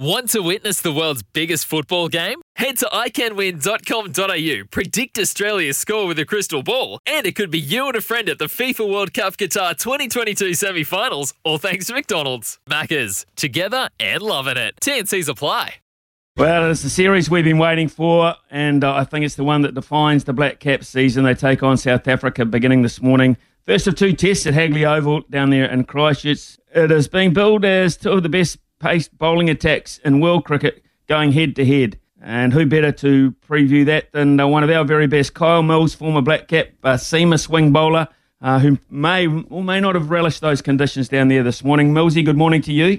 Want to witness the world's biggest football game? Head to iCanWin.com.au, predict Australia's score with a crystal ball, and it could be you and a friend at the FIFA World Cup Qatar 2022 semi finals, all thanks to McDonald's. Maccas, together and loving it. TNCs apply. Well, it's the series we've been waiting for, and uh, I think it's the one that defines the Black Caps season. They take on South Africa beginning this morning. First of two tests at Hagley Oval down there in Christchurch. It is being billed as two of the best paced bowling attacks in world cricket going head to head. And who better to preview that than uh, one of our very best, Kyle Mills, former Black Cap uh, seamer swing bowler, uh, who may or may not have relished those conditions down there this morning. Millsy, good morning to you.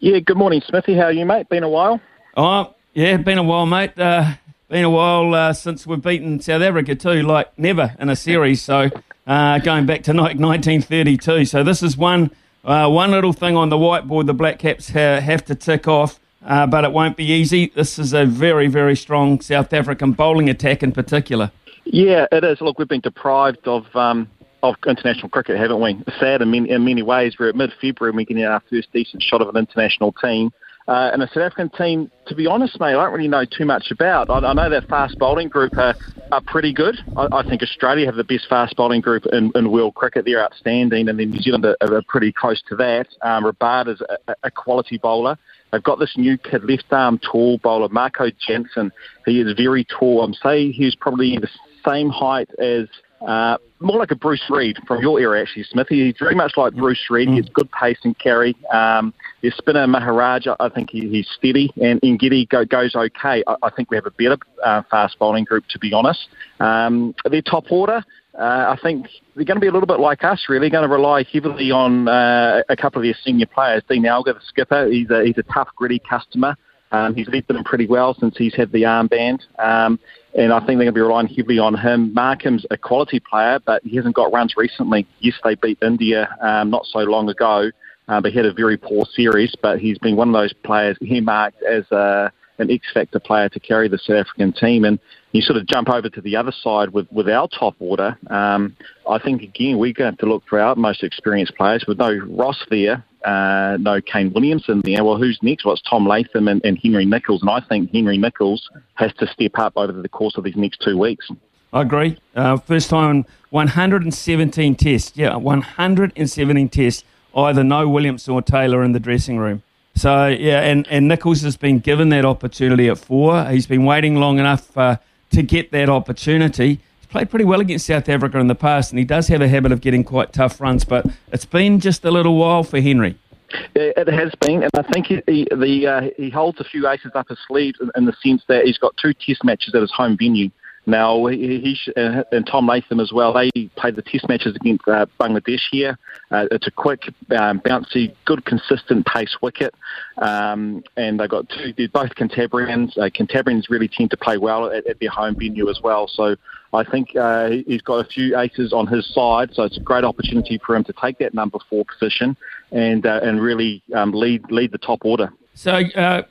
Yeah, good morning, Smithy. How are you, mate? Been a while? Oh, yeah, been a while, mate. Uh, been a while uh, since we've beaten South Africa too, like never in a series. So uh, going back to like 1932. So this is one uh, one little thing on the whiteboard the Black Caps ha- have to tick off, uh, but it won't be easy. This is a very very strong South African bowling attack in particular. Yeah, it is. Look, we've been deprived of. Um, of international cricket, haven't we? Sad in many, in many ways. We're at mid-February and we're getting our first decent shot of an international team. Uh, and a South African team, to be honest, mate, I don't really know too much about. I, I know that fast bowling group are, are pretty good. I, I think Australia have the best fast bowling group in, in world cricket. They're outstanding, and then New Zealand are, are pretty close to that. Um, is a, a quality bowler. They've got this new kid, left arm tall bowler, Marco Jansen. He is very tall. I'm saying he's probably the same height as uh, more like a Bruce Reid from your era, actually, Smithy. He's very much like Bruce Reid. He has good pace and carry. Um, their spinner, Maharaj, I think he, he's steady, and Ngidi go, goes okay. I, I, think we have a better uh, fast bowling group, to be honest. Um, their top order, uh, I think they're going to be a little bit like us, really, going to rely heavily on uh, a couple of their senior players. Dean Elgar, the skipper, he's a, he's a tough, gritty customer. Um, he's led them pretty well since he's had the armband. Um, and I think they're going to be relying heavily on him. Markram's a quality player, but he hasn't got runs recently. Yes, they beat India um, not so long ago, uh, but he had a very poor series. But he's been one of those players he marked as a, an X factor player to carry the South African team. And you sort of jump over to the other side with, with our top order. Um, I think again we're going to look for our most experienced players with no Ross there uh, no Kane Williamson there. Well, who's next? Well, it's Tom Latham and, and Henry Nicholls, and I think Henry Nicholls has to step up over the course of these next two weeks. I agree. Uh, first time 117 tests. Yeah, 117 tests. Either no Williamson or Taylor in the dressing room. So yeah, and, and Nicholls has been given that opportunity at four. He's been waiting long enough uh, to get that opportunity He's played pretty well against South Africa in the past, and he does have a habit of getting quite tough runs. But it's been just a little while for Henry. It has been, and I think he he, the, uh, he holds a few aces up his sleeve in, the sense that he's got two Test matches at his home venue. Now, he, he uh, and Tom Latham as well, they played the test matches against uh, Bangladesh here. Uh, it's a quick, um, bouncy, good, consistent pace wicket. Um, and they've got two, they're both Cantabrians. Uh, Cantabrians really tend to play well at, at, their home venue as well. So I think uh, he's got a few aces on his side. So it's a great opportunity for him to take that number four position and, uh, and really um, lead, lead the top order. So, uh,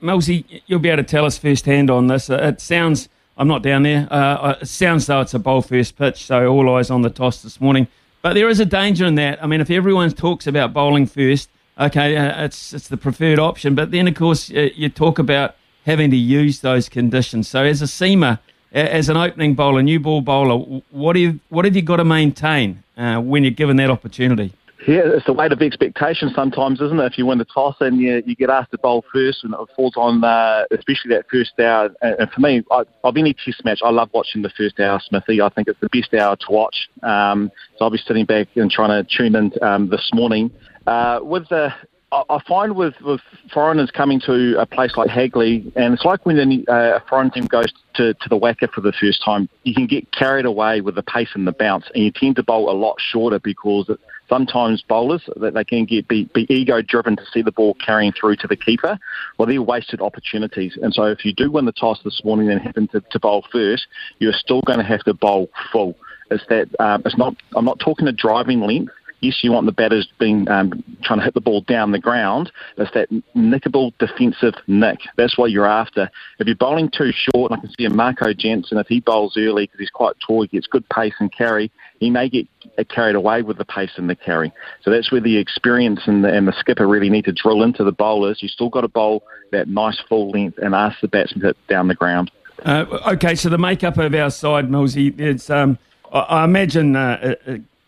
you'll be able to tell us firsthand on this. it sounds I'm not down there. Uh, it sounds though it's a bowl first pitch, so all eyes on the toss this morning. But there is a danger in that. I mean, if everyone talks about bowling first, okay, uh, it's it's the preferred option. But then, of course, uh, you talk about having to use those conditions. So, as a seamer, as an opening bowler, new ball bowler, what you what have you got to maintain uh, when you're given that opportunity? Yeah, it's the weight of expectation sometimes, isn't it? If you win the toss and you, you get asked to bowl first, and it falls on, uh, especially that first hour. And for me, I, of any test match, I love watching the first hour, Smithy. I think it's the best hour to watch. Um, so I'll be sitting back and trying to tune in um, this morning. Uh, with the I find with, with foreigners coming to a place like Hagley, and it's like when a, foreign team goes to, to the WACA for the first time, you can get carried away with the pace and the bounce, and you tend to bowl a lot shorter because sometimes bowlers that they can get be, be ego driven to see the ball carrying through to the keeper. Well, they're wasted opportunities. And so if you do win the toss this morning and happen to, to bowl first, you're still going to have to bowl full. It's that um, it's not. I'm not talking a driving length yes, you want the batters being um, trying to hit the ball down the ground. It's that nickable defensive nick. That's what you're after. If you're bowling too short, and I can see a Marco Jansen, if he bowls early because he's quite tall, he gets good pace and carry, he may get carried away with the pace and the carry. So that's where the experience and the, and the skipper really need to drill into the bowlers. You still got to bowl that nice full length and ask the batsman to hit down the ground. Uh, okay, so the makeup of our side, Millsy, it's um, I, imagine uh,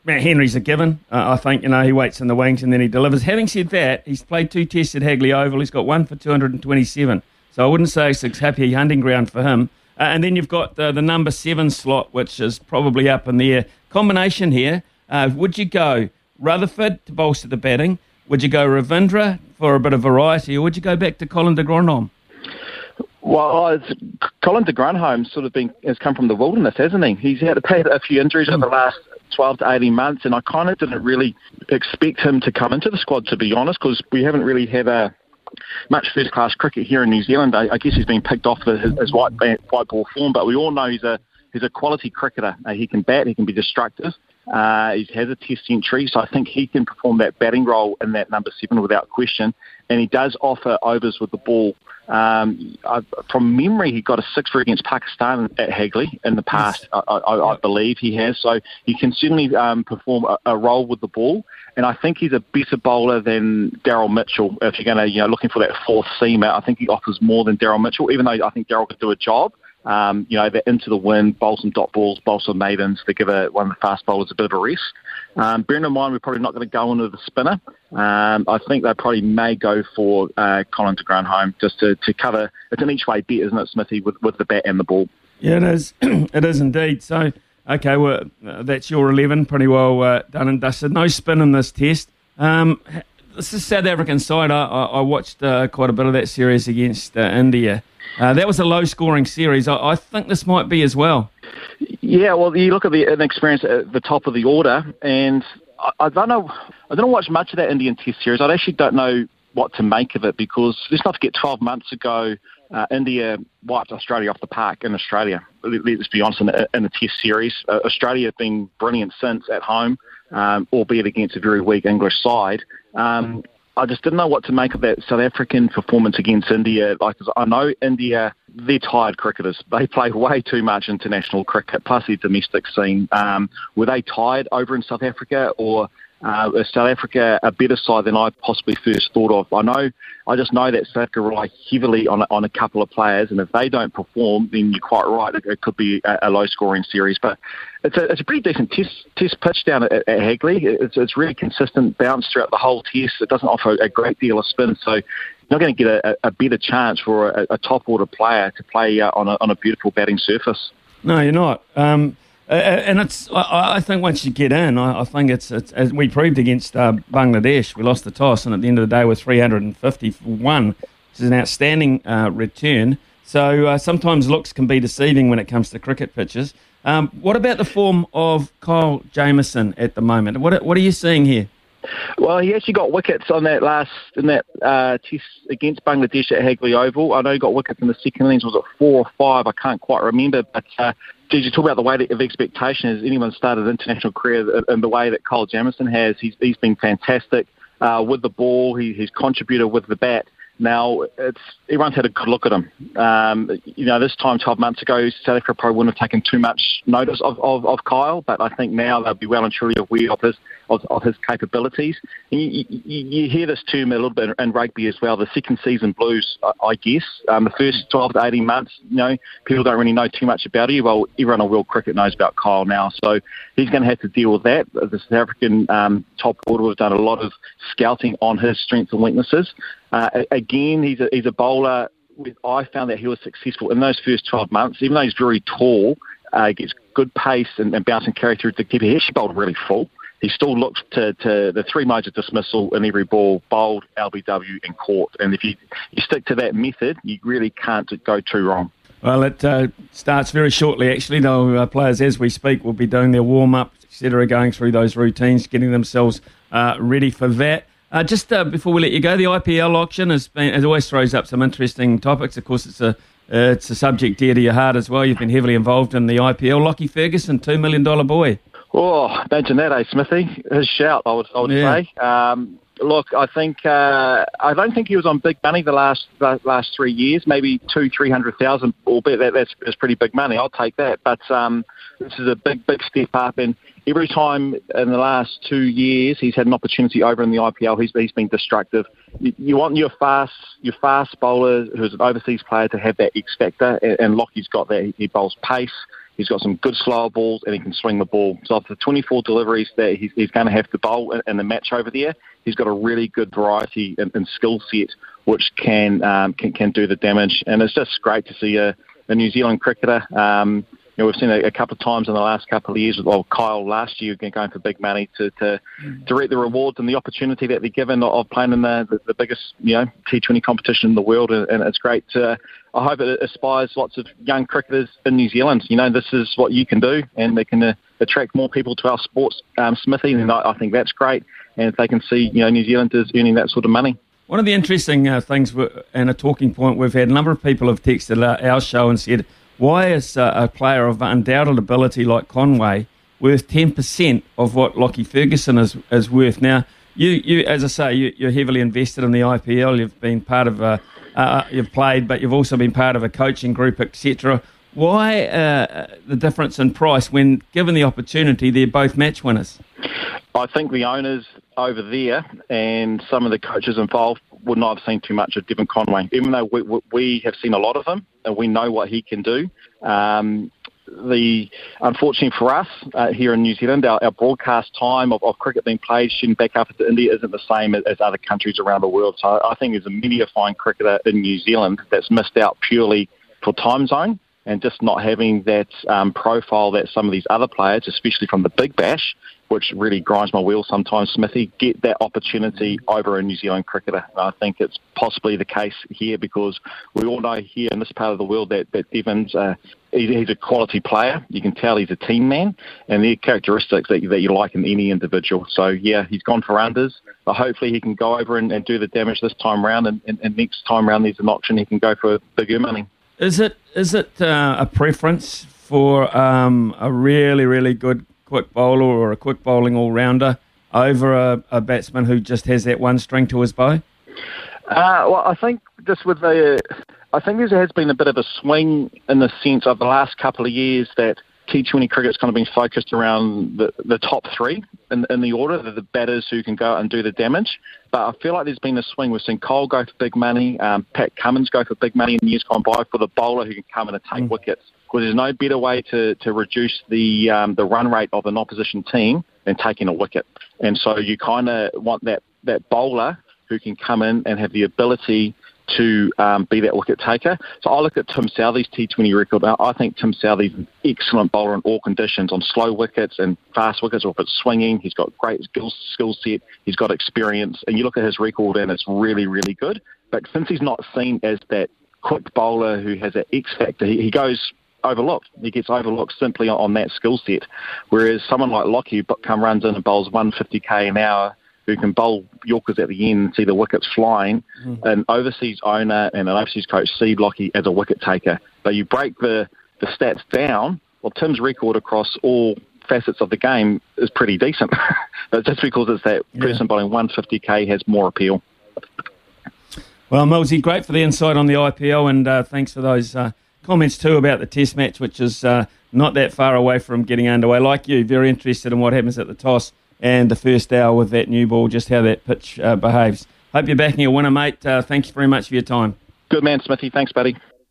Matt Henry's a given. Uh, I think, you know, he waits in the wings and then he delivers. Having said that, he's played two tests at Hagley Oval. He's got one for 227. So I wouldn't say it's a happy hunting ground for him. Uh, and then you've got uh, the number seven slot, which is probably up in the air. Combination here. Uh, would you go Rutherford to bolster the batting? Would you go Ravindra for a bit of variety? Or would you go back to Colin de Grandhomme? Well, Colin de Grandhomme sort of been has come from the wilderness, hasn't he? He's had a few injuries over the last 12 to 18 months, and I kind of didn't really expect him to come into the squad, to be honest, because we haven't really had a much first class cricket here in New Zealand. I, I guess he's been picked off his, his white, white ball form, but we all know he's a he's a quality cricketer. Uh, he can bat, he can be destructive. Uh, he has a test century, so I think he can perform that batting role in that number seven without question. And he does offer overs with the ball um, I, from memory, he got a sixer against Pakistan at Hagley in the past. Yes. I, I, I, believe he has. So he can certainly um, perform a, a, role with the ball. And I think he's a better bowler than Daryl Mitchell. If you're going to, you know, looking for that fourth seamer, I think he offers more than Daryl Mitchell. Even though I think Daryl could do a job. Um, you know, they're into the wind, bowl some dot balls, bowl some maidens to give a, one of the fast bowlers a bit of a rest. Um, bearing in mind, we're probably not going to go into the spinner. Um, I think they probably may go for uh, Colin de Grandhomme just to, to cover. It's an each way bet, isn't it, Smithy, with, with the bat and the ball? Yeah, it is. it is indeed. So, okay, well, uh, that's your 11, pretty well uh, done and dusted. No spin in this test. Um, this is South African side. I, I, I watched uh, quite a bit of that series against uh, India. Uh, that was a low scoring series. I, I, think this might be as well. Yeah, well, you look at the experience at the top of the order, and I, I don't know. I don't watch much of that Indian Test series. I actually don't know what to make of it because let's not forget, 12 months ago, uh, India wiped Australia off the park in Australia. Let's be honest, in the, in Test series, uh, Australia have been brilliant since at home, um, albeit against a very weak English side. Um, I just didn't know what to make of that South African performance against India. Like I know India, they're tired cricketers. They play way too much international cricket, plus the domestic scene. Um, were they tired over in South Africa, or uh, South Africa a better side than I possibly first thought of? I know, I just know that South Africa rely heavily on on a couple of players, and if they don't perform, then you're quite right. It, it could be a, a low-scoring series, but it's a it's a pretty decent test test pitch down at, at Hagley. It's it's really consistent bounce throughout the whole test. It doesn't offer a great deal of spin, so you're not going to get a, a better chance for a, a top order player to play uh, on a on a beautiful batting surface. No, you're not. Um, uh, and it's, I, I, think once you get in, I, I think it's, it's, as we proved against uh, Bangladesh, we lost the toss, and at the end of the day, we're 350 for one, which is an outstanding uh, return. So uh, sometimes looks can be deceiving when it comes to cricket pitches. Um, what about the form of Kyle Jamieson at the moment? What, what are you seeing here? Well, he actually got wickets on that last in that uh, test against Bangladesh at Hagley Oval. I know he got wickets in the second innings. Was it four or five? I can't quite remember. But uh, did you talk about the way of expectation? Has anyone started an international career in the way that Kyle Jamieson has? He's he's been fantastic uh, with the ball. He, he's contributed with the bat. Now, it's everyone's had a good look at him. Um, you know, this time 12 months ago, South Africa probably wouldn't have taken too much notice of, of, of Kyle, but I think now they'll be well and truly aware of his of, of his capabilities. You, you, you, hear this term a little bit in rugby as well, the second season blues, I, I guess. Um, the first 12 to 18 months, you know, people don't really know too much about you. Well, everyone in world cricket knows about Kyle now, so he's going to have to deal with that. The South African um, top order have done a lot of scouting on his strengths and weaknesses. Uh, again, he's a, he's a bowler. With, I found that he was successful in those first 12 months, even though he's very tall, uh, gets good pace and, and bounce carry through the keeper. He actually bowled really full. he still looks to, to the three of dismissal in every ball, bowled, LBW, and caught. And if you, you stick to that method, you really can't go too wrong. Well, it uh, starts very shortly, actually. Though uh, players, as we speak, will be doing their warm up, etc., going through those routines, getting themselves uh, ready for that. Uh, just uh, before we let you go, the IPL auction has been, it always throws up some interesting topics. Of course, it's a uh, it's a subject dear to your heart as well. You've been heavily involved in the IPL. Lockie Ferguson, two million dollar boy. Oh, imagine that, eh, Smithy? His shout, I would, I would yeah. say. Um, look, I think uh, I don't think he was on big money the last the last three years. Maybe two, three hundred thousand, albeit that that's, that's pretty big money. I'll take that. But um, this is a big, big step up. And every time in the last two years he's had an opportunity over in the IPL, he's, he's been destructive. You, you want your fast, your fast bowler who's an overseas player to have that X factor, and, and Lockie's got that. He bowls pace. He's got some good slower balls and he can swing the ball. So after 24 deliveries that he's, he's going to have to bowl in, in, the match over there, he's got a really good variety and, and skill set which can, um, can can do the damage. And it's just great to see a, a New Zealand cricketer. Um, know, we've seen a, a couple of times in the last couple of years, well, Kyle last year going for big money to, to, to reap the rewards and the opportunity that they're given of playing in the, the, the biggest, you know, T20 competition in the world. And, and it's great to, I hope it inspires lots of young cricketers in New Zealand. You know, this is what you can do and they can uh, attract more people to our sports, um, Smithy, and I, I think that's great. And if they can see, you know, New Zealanders earning that sort of money. One of the interesting uh, things and a talking point we've had, a number of people have texted our show and said, why is uh, a player of undoubted ability like Conway worth 10% of what Lockie Ferguson is, is worth? Now, you, you, as I say, you, are heavily invested in the IPL. You've been part of a, uh, you've played, but you've also been part of a coaching group, etc. Why uh, the difference in price when, given the opportunity, they're both match winners? I think the owners over there and some of the coaches involved would not have seen too much of Devon Conway, even though we, we have seen a lot of him and we know what he can do. Um, the unfortunately for us uh, here in New Zealand, our, our broadcast time of, of, cricket being played shooting back up into India isn't the same as, as, other countries around the world. So I think there's a many a fine cricketer in New Zealand that's missed out purely for time zone and just not having that um, profile that some of these other players, especially from the Big Bash, which really grinds my wheels sometimes, Smithy, get that opportunity over a New Zealand cricketer. I think it's possibly the case here because we all know here in this part of the world that, that Devon's uh, he's a quality player. You can tell he's a team man, and they're characteristics that, that you like in any individual. So, yeah, he's gone for unders, but hopefully he can go over and, and do the damage this time round, and, and, and next time round there's an option he can go for bigger money. Is it is it uh, a preference for um, a really really good quick bowler or a quick bowling all rounder over a, a, batsman who just has that one string to his bow? Uh, well, I think just with the, I think there has been a bit of a swing in the sense of the last couple of years that T20 cricket's kind of been focused around the, the top three in, in the order, the, the batters who can go out and do the damage. But I feel like there's been a swing. We've seen Cole go for big money, um, Pat Cummins go for big money in years gone by for the bowler who can come in and take mm. wickets because there's no better way to, to reduce the um, the run rate of an opposition team than taking a wicket. And so you kind of want that, that bowler who can come in and have the ability to um, be that wicket taker. So I look at Tim Southee's T20 record. I think Tim Southee's an excellent bowler in all conditions, on slow wickets and fast wickets, or if it's swinging. He's got great skill, skill set. He's got experience. And you look at his record, and it's really, really good. But since he's not seen as that quick bowler who has that X factor, he, he goes overlooked. He gets overlooked simply on that skill set. Whereas someone like Lockie come runs in and bowls 150k an hour, who can bowl Yorkers at the end and see the wickets flying. Mm. An overseas owner and an overseas coach see Lockie as a wicket taker. But you break the, the stats down, well, Tim's record across all facets of the game is pretty decent. but just because it's that yeah. person bowling 150k has more appeal. Well, Millsy, great for the insight on the IPL, and uh, thanks for those uh, comments too about the Test match, which is uh, not that far away from getting underway. Like you, very interested in what happens at the toss and the first hour with that new ball, just how that pitch uh, behaves. Hope you're backing a winner, mate. Uh, thank you very much for your time. Good man, Smithy. Thanks, buddy.